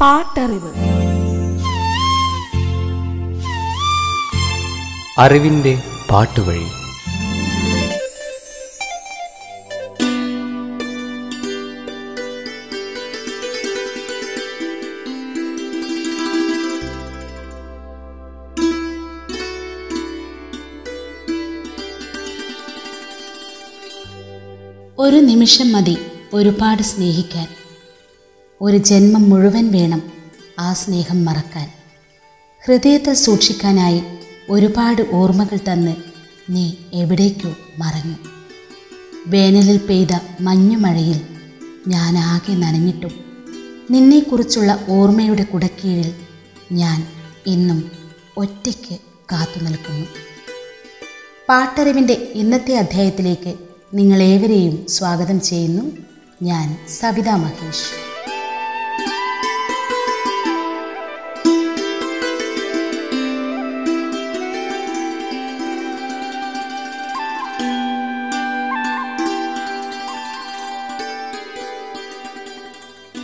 പാട്ടറിവ്. അറിവിന്റെ പാട്ടുവഴി. ഒരു നിമിഷം മതി ഒരുപാട് സ്നേഹിക്കാൻ. ഒരു ജന്മം മുഴുവൻ വേണം ആ സ്നേഹം മറക്കാൻ. ഹൃദയത്തെ സൂക്ഷിക്കാനായി ഒരുപാട് ഓർമ്മകൾ തന്ന് നീ എവിടേക്കോ മറഞ്ഞു. വേനലിൽ പെയ്ത മഞ്ഞുമഴയിൽ ഞാൻ ആകെ നനഞ്ഞിട്ടും നിന്നെക്കുറിച്ചുള്ള ഓർമ്മയുടെ കുടക്കീഴിൽ ഞാൻ ഇന്നും ഒറ്റയ്ക്ക് കാത്തു നിൽക്കുന്നു. പാട്ടറിവിന്റെ ഇന്നത്തെ അധ്യായത്തിലേക്ക് നിങ്ങളേവരെയും സ്വാഗതം ചെയ്യുന്നു. ഞാൻ സവിത മഹേഷ്.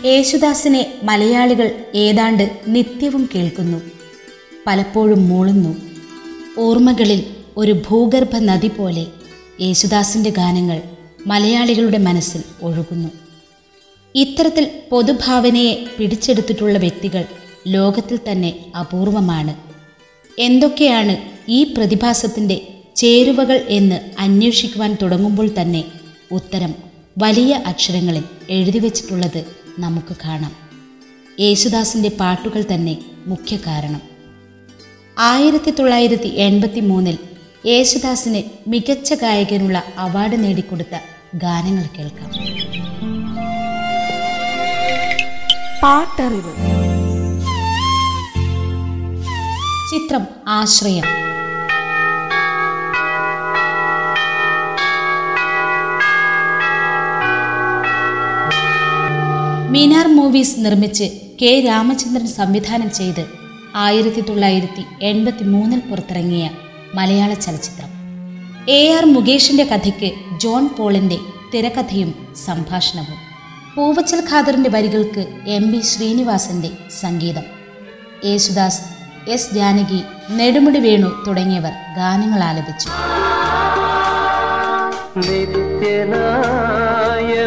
യേശുദാസിനെ മലയാളികൾ ഏതാണ്ട് നിത്യവും കേൾക്കുന്നു. പലപ്പോഴും മൂളുന്നു. ഓർമ്മകളിൽ ഒരു ഭൂഗർഭ നദി പോലെ യേശുദാസിന്റെ ഗാനങ്ങൾ മലയാളികളുടെ മനസ്സിൽ ഒഴുകുന്നു. ഇത്തരത്തിൽ പൊതുഭാവനയെ പിടിച്ചെടുത്തിട്ടുള്ള വ്യക്തികൾ ലോകത്തിൽ തന്നെ അപൂർവമാണ്. എന്തൊക്കെയാണ് ഈ പ്രതിഭാസത്തിന്റെ ചേരുവകൾ എന്ന് അന്വേഷിക്കുവാൻ തുടങ്ങുമ്പോൾ തന്നെ ഉത്തരം വലിയ അക്ഷരങ്ങളിൽ എഴുതി വച്ചിട്ടുള്ളത് നമുക്ക് കാണാം. യേശുദാസിന്റെ പാട്ടുകൾ തന്നെ മുഖ്യ കാരണം ആയിരത്തി തൊള്ളായിരത്തി എൺപത്തി മൂന്നിൽ യേശുദാസിന് മികച്ച ഗായകനുള്ള അവാർഡ് നേടിക്കൊടുത്ത ഗാനങ്ങൾ കേൾക്കാം. പാട്ടറിവ്. ചിത്രം ആശ്രയം. മീനാർ മൂവീസ് നിർമ്മിച്ച് കെ രാമചന്ദ്രൻ സംവിധാനം ചെയ്ത് ആയിരത്തി തൊള്ളായിരത്തി എൺപത്തി മൂന്നിൽ പുറത്തിറങ്ങിയ മലയാള ചലച്ചിത്രം. എ ആർ മുകേഷിന്റെ കഥയ്ക്ക് ജോൺ പോളിന്റെ തിരക്കഥയും സംഭാഷണവും. പൂവച്ചൽ ഖാദറിന്റെ വരികൾക്ക് എം ബി ശ്രീനിവാസന്റെ സംഗീതം. യേശുദാസ് എസ് ജാനകി നെടുമുടി വേണു തുടങ്ങിയവർ ഗാനങ്ങൾ ആലപിച്ചു.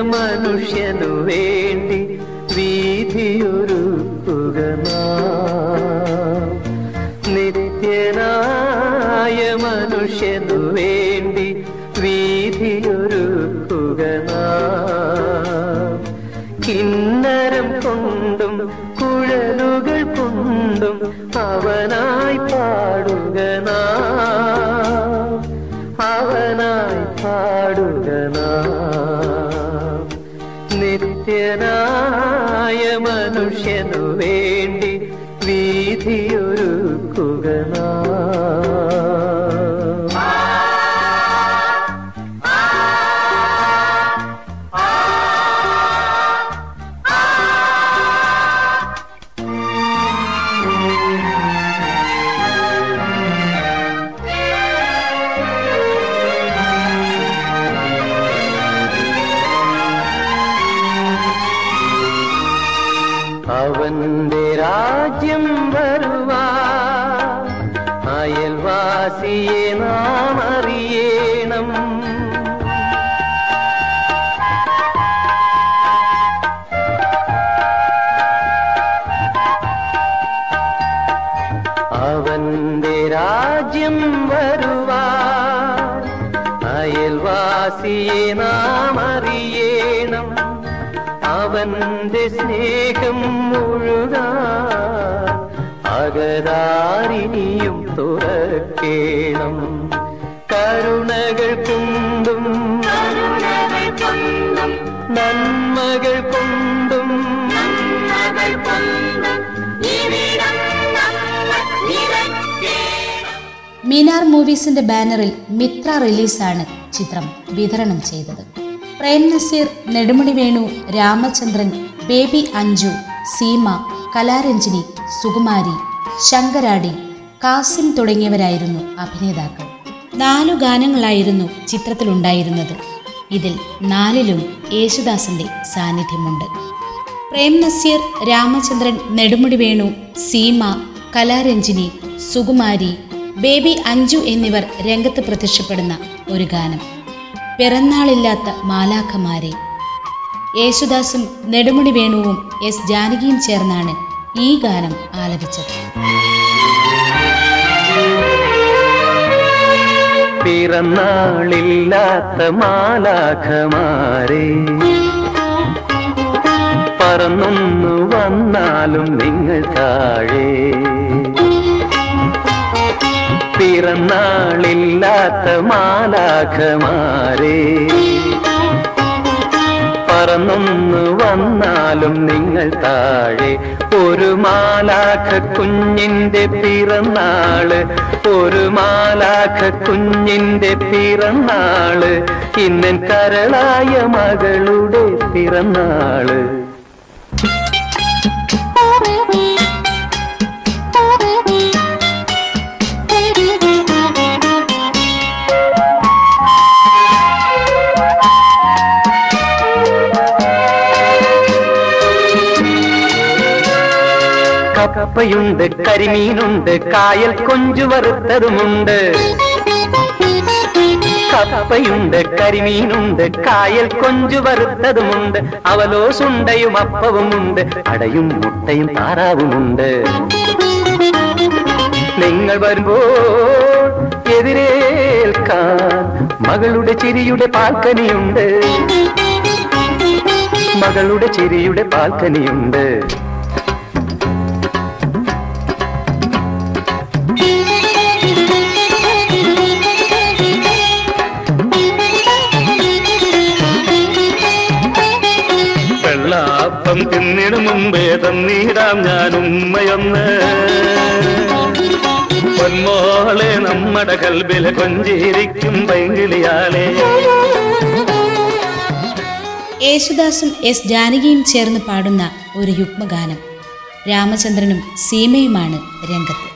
മനുഷ്യനു വേണ്ടി മനുഷ്യനു വേണ്ടി വീതിയൊരുക്കുക. കിന്നരം കൊണ്ടും കുഴലുകൾ കൊണ്ടും അവനായി പാടുക അവനായി പാടുക. നിത്യനായ മനുഷ്യനു വേണ്ടി വീതിയൊരുക്കുക നാം. അവന്റെ രാജ്യം വരുവാ അയൽവാസിയെ നാം അറിയണം. അവന്റെ സ്നേഹം മുഴുകാൻ അകതാരിനിയും തുറക്കേണം. കരുണകൾ കൊണ്ടും നന്മകൾ കൊണ്ടും മീനാർ മൂവീസിന്റെ ബാനറിൽ മിത്ര റിലീസാണ് ചിത്രം വിതരണം ചെയ്തത്. പ്രേം നസീർ നെടുമണി വേണു രാമചന്ദ്രൻ ബേബി അഞ്ജു സീമ കലാരഞ്ജിനി സുകുമാരി ശങ്കരാടി കാസിം തുടങ്ങിയവരായിരുന്നു അഭിനേതാക്കൾ. നാലു ഗാനങ്ങളായിരുന്നു ചിത്രത്തിലുണ്ടായിരുന്നത്. ഇതിൽ നാലിലും യേശുദാസിന്റെ സാന്നിധ്യമുണ്ട്. പ്രേം നസീർ രാമചന്ദ്രൻ നെടുമുടി വേണു സീമ കലാരഞ്ജിനി സുകുമാരി ബേബി അഞ്ജു എന്നിവർ രംഗത്ത് പ്രത്യക്ഷപ്പെടുന്ന ഒരു ഗാനം. പിറന്നാളില്ലാത്ത മാലാഖമാരെ. യേശുദാസും നെടുമുടി വേണുവും എസ് ജാനകിയും ചേർന്നാണ് ഈ ഗാനം ആലപിച്ചത്. പിറന്നാളില്ലാത്ത മാലാഖമാരെ. പറന്നൊന്നു വന്നാലും നിങ്ങൾ താഴെ. പിറന്നാളില്ലാത്ത മാലാഖമാരെ. പറന്നൊന്ന് വന്നാലും നിങ്ങൾ താഴെ. ഒരു മാലാഖ കുഞ്ഞിന്റെ പിറന്നാൾ. ഒരു മാലാഖ കുഞ്ഞിന്റെ പിറന്നാൾ. ഇന്നൻ കരളായ മകളുടെ പിറന്നാൾ. കപ്പയുണ്ട് കരിമീനുണ്ട് കായൽ കൊഞ്ചു വറുത്തതുമുണ്ട്. കപ്പയുണ്ട് കരിമീനുണ്ട് കായൽ കൊഞ്ചു വറുത്തതുമുണ്ട്. അവലോസുണ്ടയും അപ്പവുമുണ്ട് അടയും മുട്ടയും താറാവുമുണ്ട്. നിങ്ങൾ വരുമ്പോൾ എതിരേൽക്കാൻ മകളുടെ ചിരിയുടെ പാൽക്കനിയുണ്ട് മകളുടെ ചിരിയുടെ പാൽക്കനിയുണ്ട് വെള്ളാപ്പം തിന്നിന് മുമ്പേ തന്നീടാം ഞാൻ ഉമ്മയൊന്ന് പൊന്മോളെ നമ്മുടെ കൽബിലെ കൊഞ്ചിരിക്കും പൈങ്കിളിയാളെ. യേശുദാസും എസ് ജാനകിയും ചേർന്ന് പാടുന്ന ഒരു യുഗ്മഗാനം രാമചന്ദ്രനും സീമയുമാണ് രംഗത്ത്.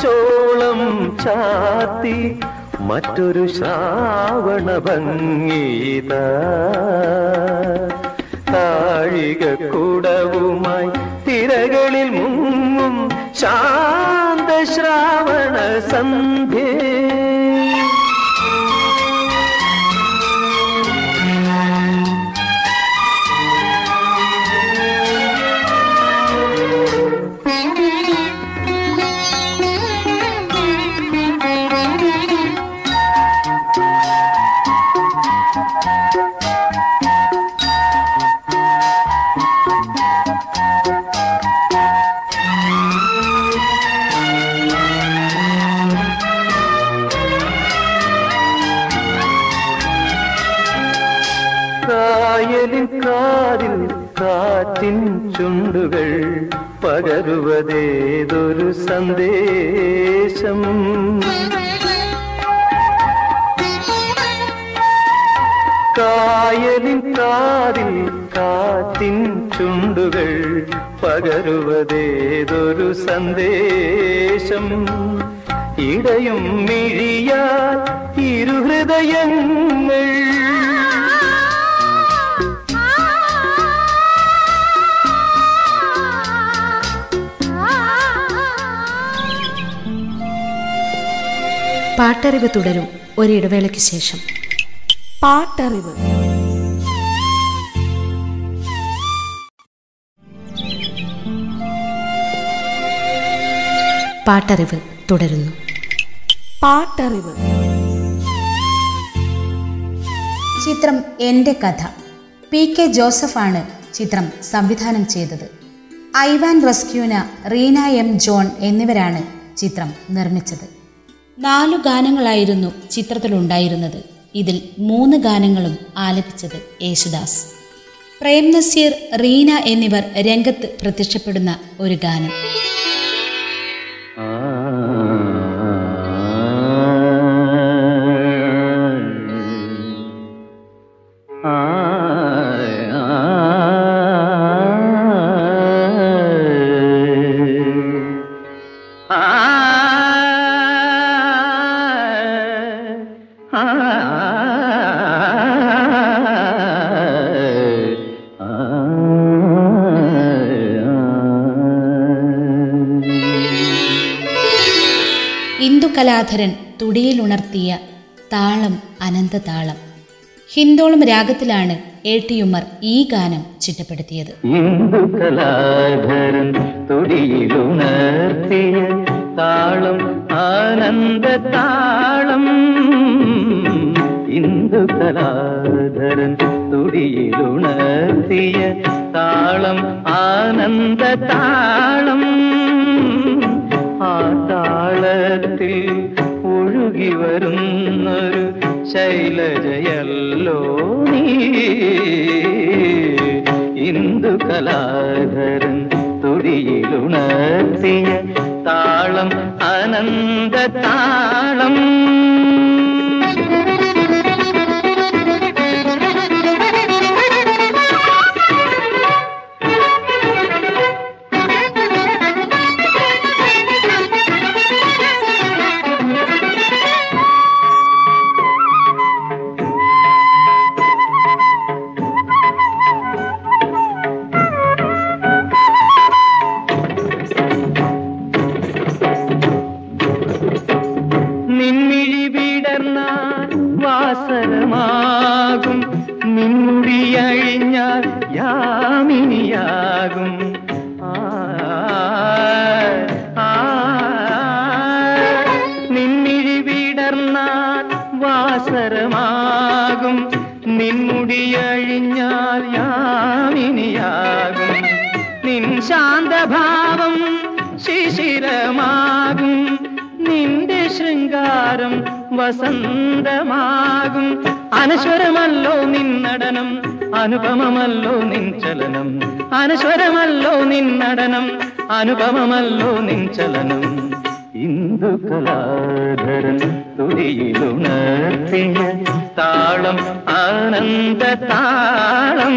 നിച്ചോളം ചാത്തി മറ്റൊരു ശ്രാവണ ഭംഗീത. താഴിക കുടവുമായി തിരകളിൽ മുങ്ങും ശാന്ത ശ്രാവണ സന്ധ്യേ. കാതിൽ കാറ്റിൻ ചുണ്ടുകൾ പകരുവതേതൊരു സന്ദേശം. കായലിൻ കാതിൽ കാറ്റിൻ ചുണ്ടുകൾ പകരുവതേതൊരു സന്ദേശം. ഇടയും മിഴിയാൽ ഇരുഹൃദയങ്ങൾ പാട്ടറിവ് തുടരും ഒരിടവേളയ്ക്ക് ശേഷം. പാട്ടറിവ്. പാട്ടറിവ് തുടരുന്നു. പാട്ടറിവ്. ചിത്രം എന്റെ കഥ. പി കെ ജോസഫാണ് ചിത്രം സംവിധാനം ചെയ്തത്. ഐവാൻ റെസ്ക്യൂന റീന എം ജോൺ എന്നിവരാണ് ചിത്രം നിർമ്മിച്ചത്. നാലു ഗാനങ്ങളായിരുന്നു ചിത്രത്തിലുണ്ടായിരുന്നത്. ഇതിൽ മൂന്ന് ഗാനങ്ങളും ആലപിച്ചത് യേശുദാസ്. പ്രേം നസീർ റീന എന്നിവർ രംഗത്ത് പ്രത്യക്ഷപ്പെടുന്ന ഒരു ഗാനം. ഇന്ദുകലാധരൻ തുടിയിലുണർത്തിയ താളം അനന്തതാളം. ഹിന്ദോളം രാഗത്തിലാണ് എ ടി ഉമർ ഈ ഗാനം ചിട്ടപ്പെടുത്തിയത്. ഇന്ദുകലാധരൻ താളം ആനന്ദ താളം ഇന്ദുകലാധരൻ തുടിയിലുണർത്തിയ താളം ആനന്ദ താളം ആ താളത്തിൽ ഒഴുകി വരുന്നൊരു ശൈലജയല്ലോ നീ. ഇന്ദു കലാധരൻ തുടിയിലുണർത്തിയ താളം അനന്ത താളം നിൻമുടിയഴിഞ്ഞാൽ യാമിനിയാകും. നിൻ ശാന്തഭാവം ശിശിരമാകും. നിന്റെ ശൃംഗാരം വസന്തമാകും. അനശ്വരമല്ലോ നിന്നടനം അനുപമമല്ലോ നിൻ ചലനം. അനശ്വരമല്ലോ നിന്നടനം അനുപമമല്ലോ നിൻ ചലനം. ഇന്ദുകലാധരൻ തുടിയിലുണർത്തിയ താളം ആനന്ദ താളം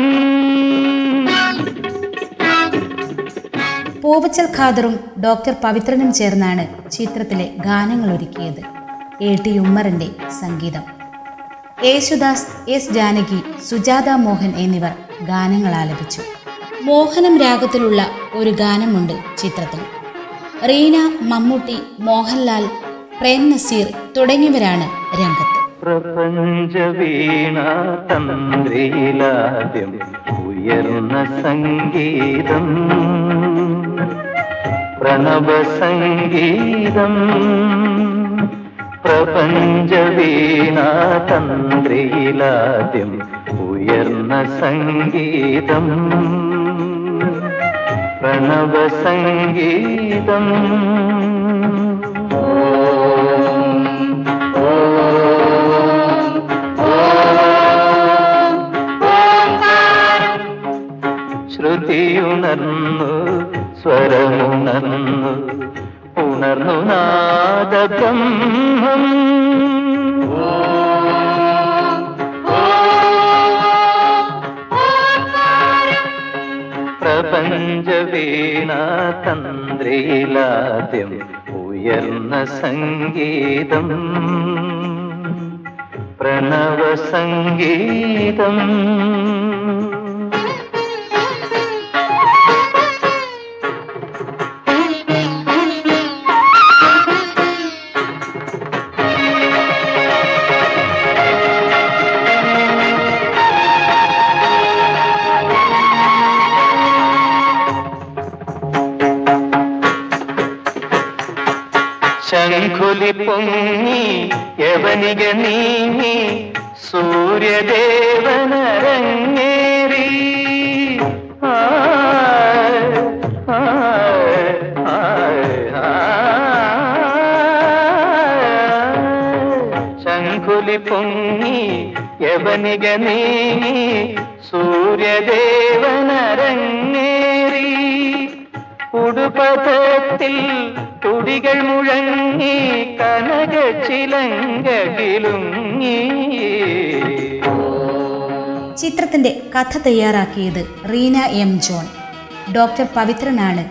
പൂവച്ചൽ ഖാദറും ഡോക്ടർ പവിത്രനും ചേർന്നാണ് ചിത്രത്തിലെ ഗാനങ്ങൾ ഒരുക്കിയത്. എ. ടി. ഉമ്മറിന്റെ സംഗീതം. യേശുദാസ് എസ്. ജാനകി സുജാത മോഹൻ എന്നിവർ ഗാനങ്ങൾ ആലപിച്ചു. മോഹനം രാഗത്തിലുള്ള ഒരു ഗാനമുണ്ട് ചിത്രത്തിൽ. റീന മമ്മൂട്ടി മോഹൻലാൽ പ്രേം നസീർ തുടങ്ങിയവരാണ് രംഗത്ത്. പ്രപഞ്ച വീണ തന്ത്രിയിലാദ്യം ഉയർന്ന സംഗീതം. പ്രണവ സംഗീതം. പ്രപഞ്ച വീണ തന്ത്രിയിലാദ്യം ഉയർന്ന സംഗീതം. പ്രണവ സംഗീതം. ശ്രുതിയുണർന്നു സ്വരമുണർന്നു ഉണർന്നു നാദബ്രഹ്മം പ്രപഞ്ച വീണ തന്ത്രിയിലാദ്യം ഉയർന്ന സംഗീതം. പ്രണവ സംഗീതം. പൊങ്ങി യവനിക നീങ്ങി സൂര്യദേവനരങ്ങേറി. ശംഖുലി പൊങ്ങി യവനിക നീങ്ങി സൂര്യദേവനരങ്ങേറി ഉടുപഥത്തിൽ തുടികൾ മുഴങ്ങി കനക ചിലങ്കിലുങ്ങി ചിത്രത്തിന്റെ കഥ തയ്യാറാക്കിയത് റീന എം ജോൺ. ഡോക്ടർ പവിത്രനാണ്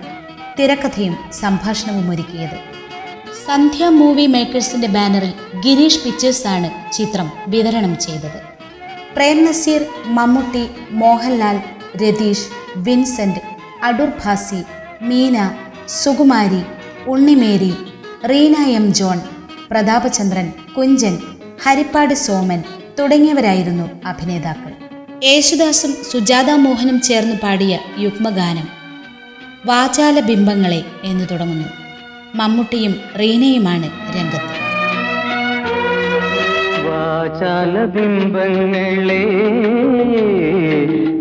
തിരക്കഥയും സംഭാഷണവും ഒരുക്കിയത്. സന്ധ്യ മൂവി മേക്കേഴ്സിന്റെ ബാനറിൽ ഗിരീഷ് പിക്ചേഴ്സാണ് ചിത്രം വിതരണം ചെയ്തത്. Prem Nazir Mammootty Mohanlal Ratheesh Vincent Adoor Bhasi Meena Sukumari Unnimary Reena M John Prathapachandran Kunchan Harippad Soman തുടങ്ങിയവരായിരുന്നു അഭിനേതാക്കൾ. യേശുദാസും സുജാത മോഹനും ചേർന്ന് പാടിയ യുഗ്മഗാനം വാചാല ബിംബങ്ങളെ എന്ന് തുടങ്ങുന്നു. മമ്മൂട്ടിയും റീനയുമാണ് രംഗത്ത്. വാചാല ബിംബങ്ങളെ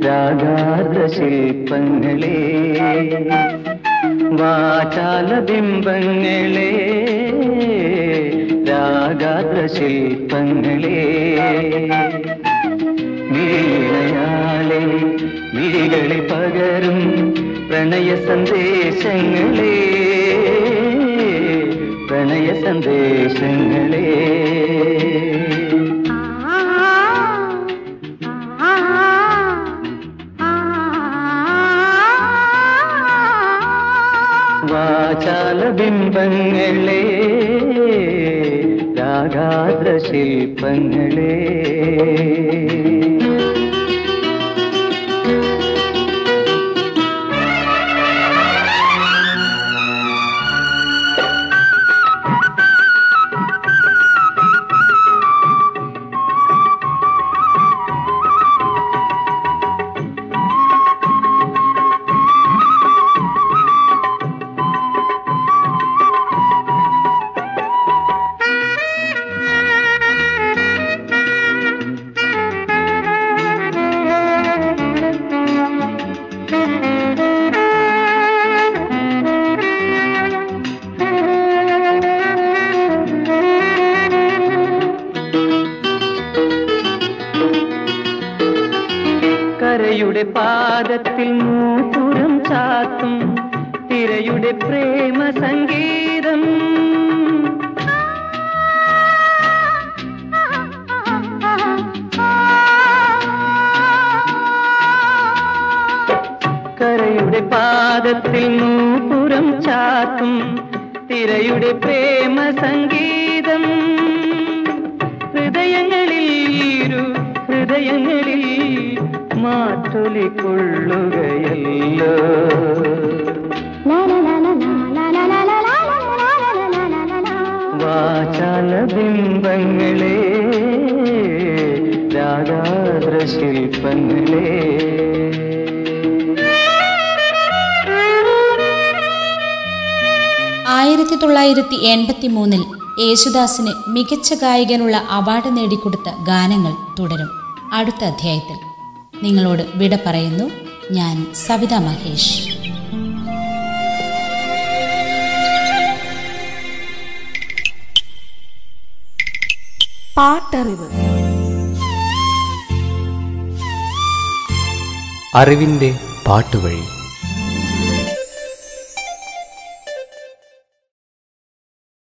രാഗാർദ്ര ശില്പങ്ങളെ വാചാല രാഗാത ശില്പങ്ങളെ വീണയാളെ വിഴികളെ പകരും പ്രണയ സന്ദേശങ്ങളെ പ്രണയ സന്ദേശങ്ങളെ വാചാല ബിംബങ്ങളെ പാദത്തിൽ നൂപുരം ചാത്തും തിരയുടെ പ്രേമ സംഗീതം ഹൃദയങ്ങളിൽ ഹൃദയങ്ങളിൽ മാറ്റൊലി കൊള്ളുകയല്ലോ വാചാല ബിംബങ്ങളെ രാഗാദ്ര ശില്പങ്ങളെ ആയിരത്തി തൊള്ളായിരത്തി എൺപത്തി മൂന്നിൽ യേശുദാസിന് മികച്ച ഗായകനുള്ള അവാർഡ് നേടിക്കൊടുത്ത ഗാനങ്ങൾ തുടരും. അടുത്ത അധ്യായത്തിൽ നിങ്ങളോട് വിട പറയുന്നു. ഞാൻ സവിത മഹേഷ്. പാട്ടറിവ്. അറിവിന്റെ പാട്ടുവഴി.